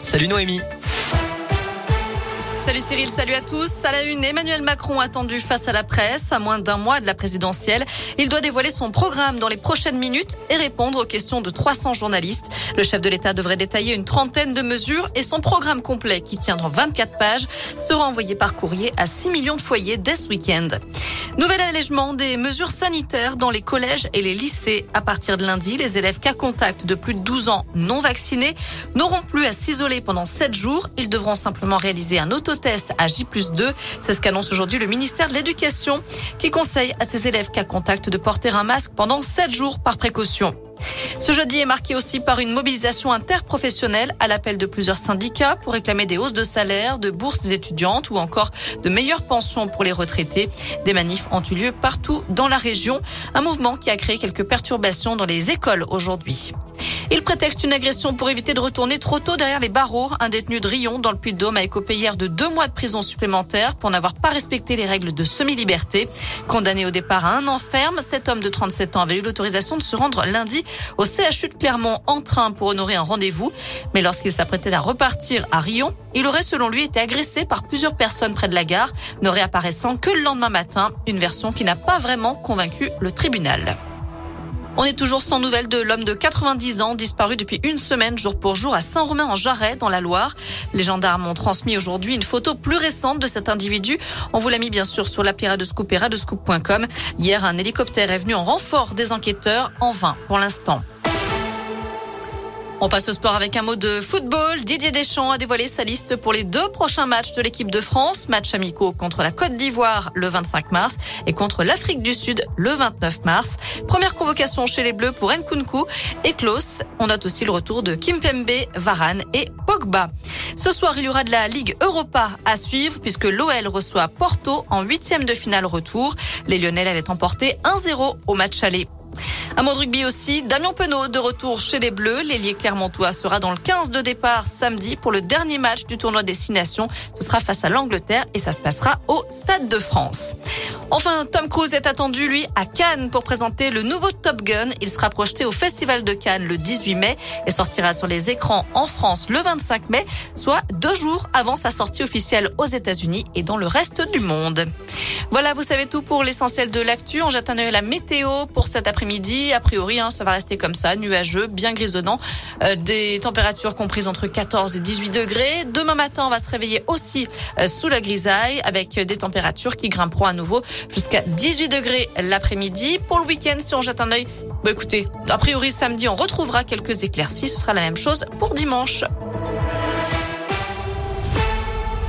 Salut Noémie. Salut Cyril, salut à tous. À la une, Emmanuel Macron attendu face à la presse à moins d'un mois de la présidentielle. Il doit dévoiler son programme dans les prochaines minutes et répondre aux questions de 300 journalistes. Le chef de l'État devrait détailler une trentaine de mesures et son programme complet, qui tiendra 24 pages, sera envoyé par courrier à 6 millions de foyers dès ce week-end. Nouvel allègement des mesures sanitaires dans les collèges et les lycées. À partir de lundi, les élèves cas contact de plus de 12 ans non vaccinés n'auront plus à s'isoler pendant 7 jours. Ils devront simplement réaliser un autotest à J 2. C'est ce qu'annonce aujourd'hui le ministère de l'Éducation qui conseille à ses élèves cas contact de porter un masque pendant 7 jours par précaution. Ce jeudi est marqué aussi par une mobilisation interprofessionnelle à l'appel de plusieurs syndicats pour réclamer des hausses de salaire, de bourses étudiantes ou encore de meilleures pensions pour les retraités. Des manifs ont eu lieu partout dans la région, un mouvement qui a créé quelques perturbations dans les écoles aujourd'hui. Il prétexte une agression pour éviter de retourner trop tôt derrière les barreaux. Un détenu de Rion dans le Puy-de-Dôme a écopé hier de deux mois de prison supplémentaire pour n'avoir pas respecté les règles de semi-liberté. Condamné au départ à un an ferme, cet homme de 37 ans avait eu l'autorisation de se rendre lundi au CHU de Clermont en train pour honorer un rendez-vous. Mais lorsqu'il s'apprêtait à repartir à Rion, il aurait selon lui été agressé par plusieurs personnes près de la gare, ne réapparaissant que le lendemain matin, une version qui n'a pas vraiment convaincu le tribunal. On est toujours sans nouvelles de l'homme de 90 ans disparu depuis une semaine jour pour jour à Saint-Romain-en-Jarret dans la Loire. Les gendarmes ont transmis aujourd'hui une photo plus récente de cet individu. On vous l'a mis bien sûr sur l'appli Radescoop et radescoop.com. Hier, un hélicoptère est venu en renfort des enquêteurs en vain pour l'instant. On passe au sport avec un mot de football. Didier Deschamps a dévoilé sa liste pour les deux prochains matchs de l'équipe de France. Match amicaux contre la Côte d'Ivoire le 25 mars et contre l'Afrique du Sud le 29 mars. Première convocation chez les Bleus pour Nkunku et Klaus. On note aussi le retour de Kimpembe, Varane et Pogba. Ce soir, il y aura de la Ligue Europa à suivre puisque l'OL reçoit Porto en huitième de finale retour. Les Lyonnais avaient emporté 1-0 au match aller. Un mot de rugby aussi. Damien Penaud de retour chez les Bleus. L'ailier clermontois sera dans le 15 de départ samedi pour le dernier match du tournoi Destination. Ce sera face à l'Angleterre et ça se passera au Stade de France. Enfin, Tom Cruise est attendu, lui, à Cannes pour présenter le nouveau Top Gun. Il sera projeté au Festival de Cannes le 18 mai et sortira sur les écrans en France le 25 mai, soit deux jours avant sa sortie officielle aux États-Unis et dans le reste du monde. Voilà, vous savez tout pour l'essentiel de l'actu. On jette un œil à la météo pour cet après-midi. A priori, hein, ça va rester comme ça, nuageux, bien grisonnant. Euh, des températures comprises entre 14 et 18 degrés. Demain matin, on va se réveiller aussi euh, sous la grisaille avec des températures qui grimperont à nouveau jusqu'à 18 degrés l'après-midi. Pour le week-end, si on jette un œil, bah écoutez, a priori samedi, on retrouvera quelques éclaircies. Ce sera la même chose pour dimanche.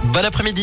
Bon après-midi.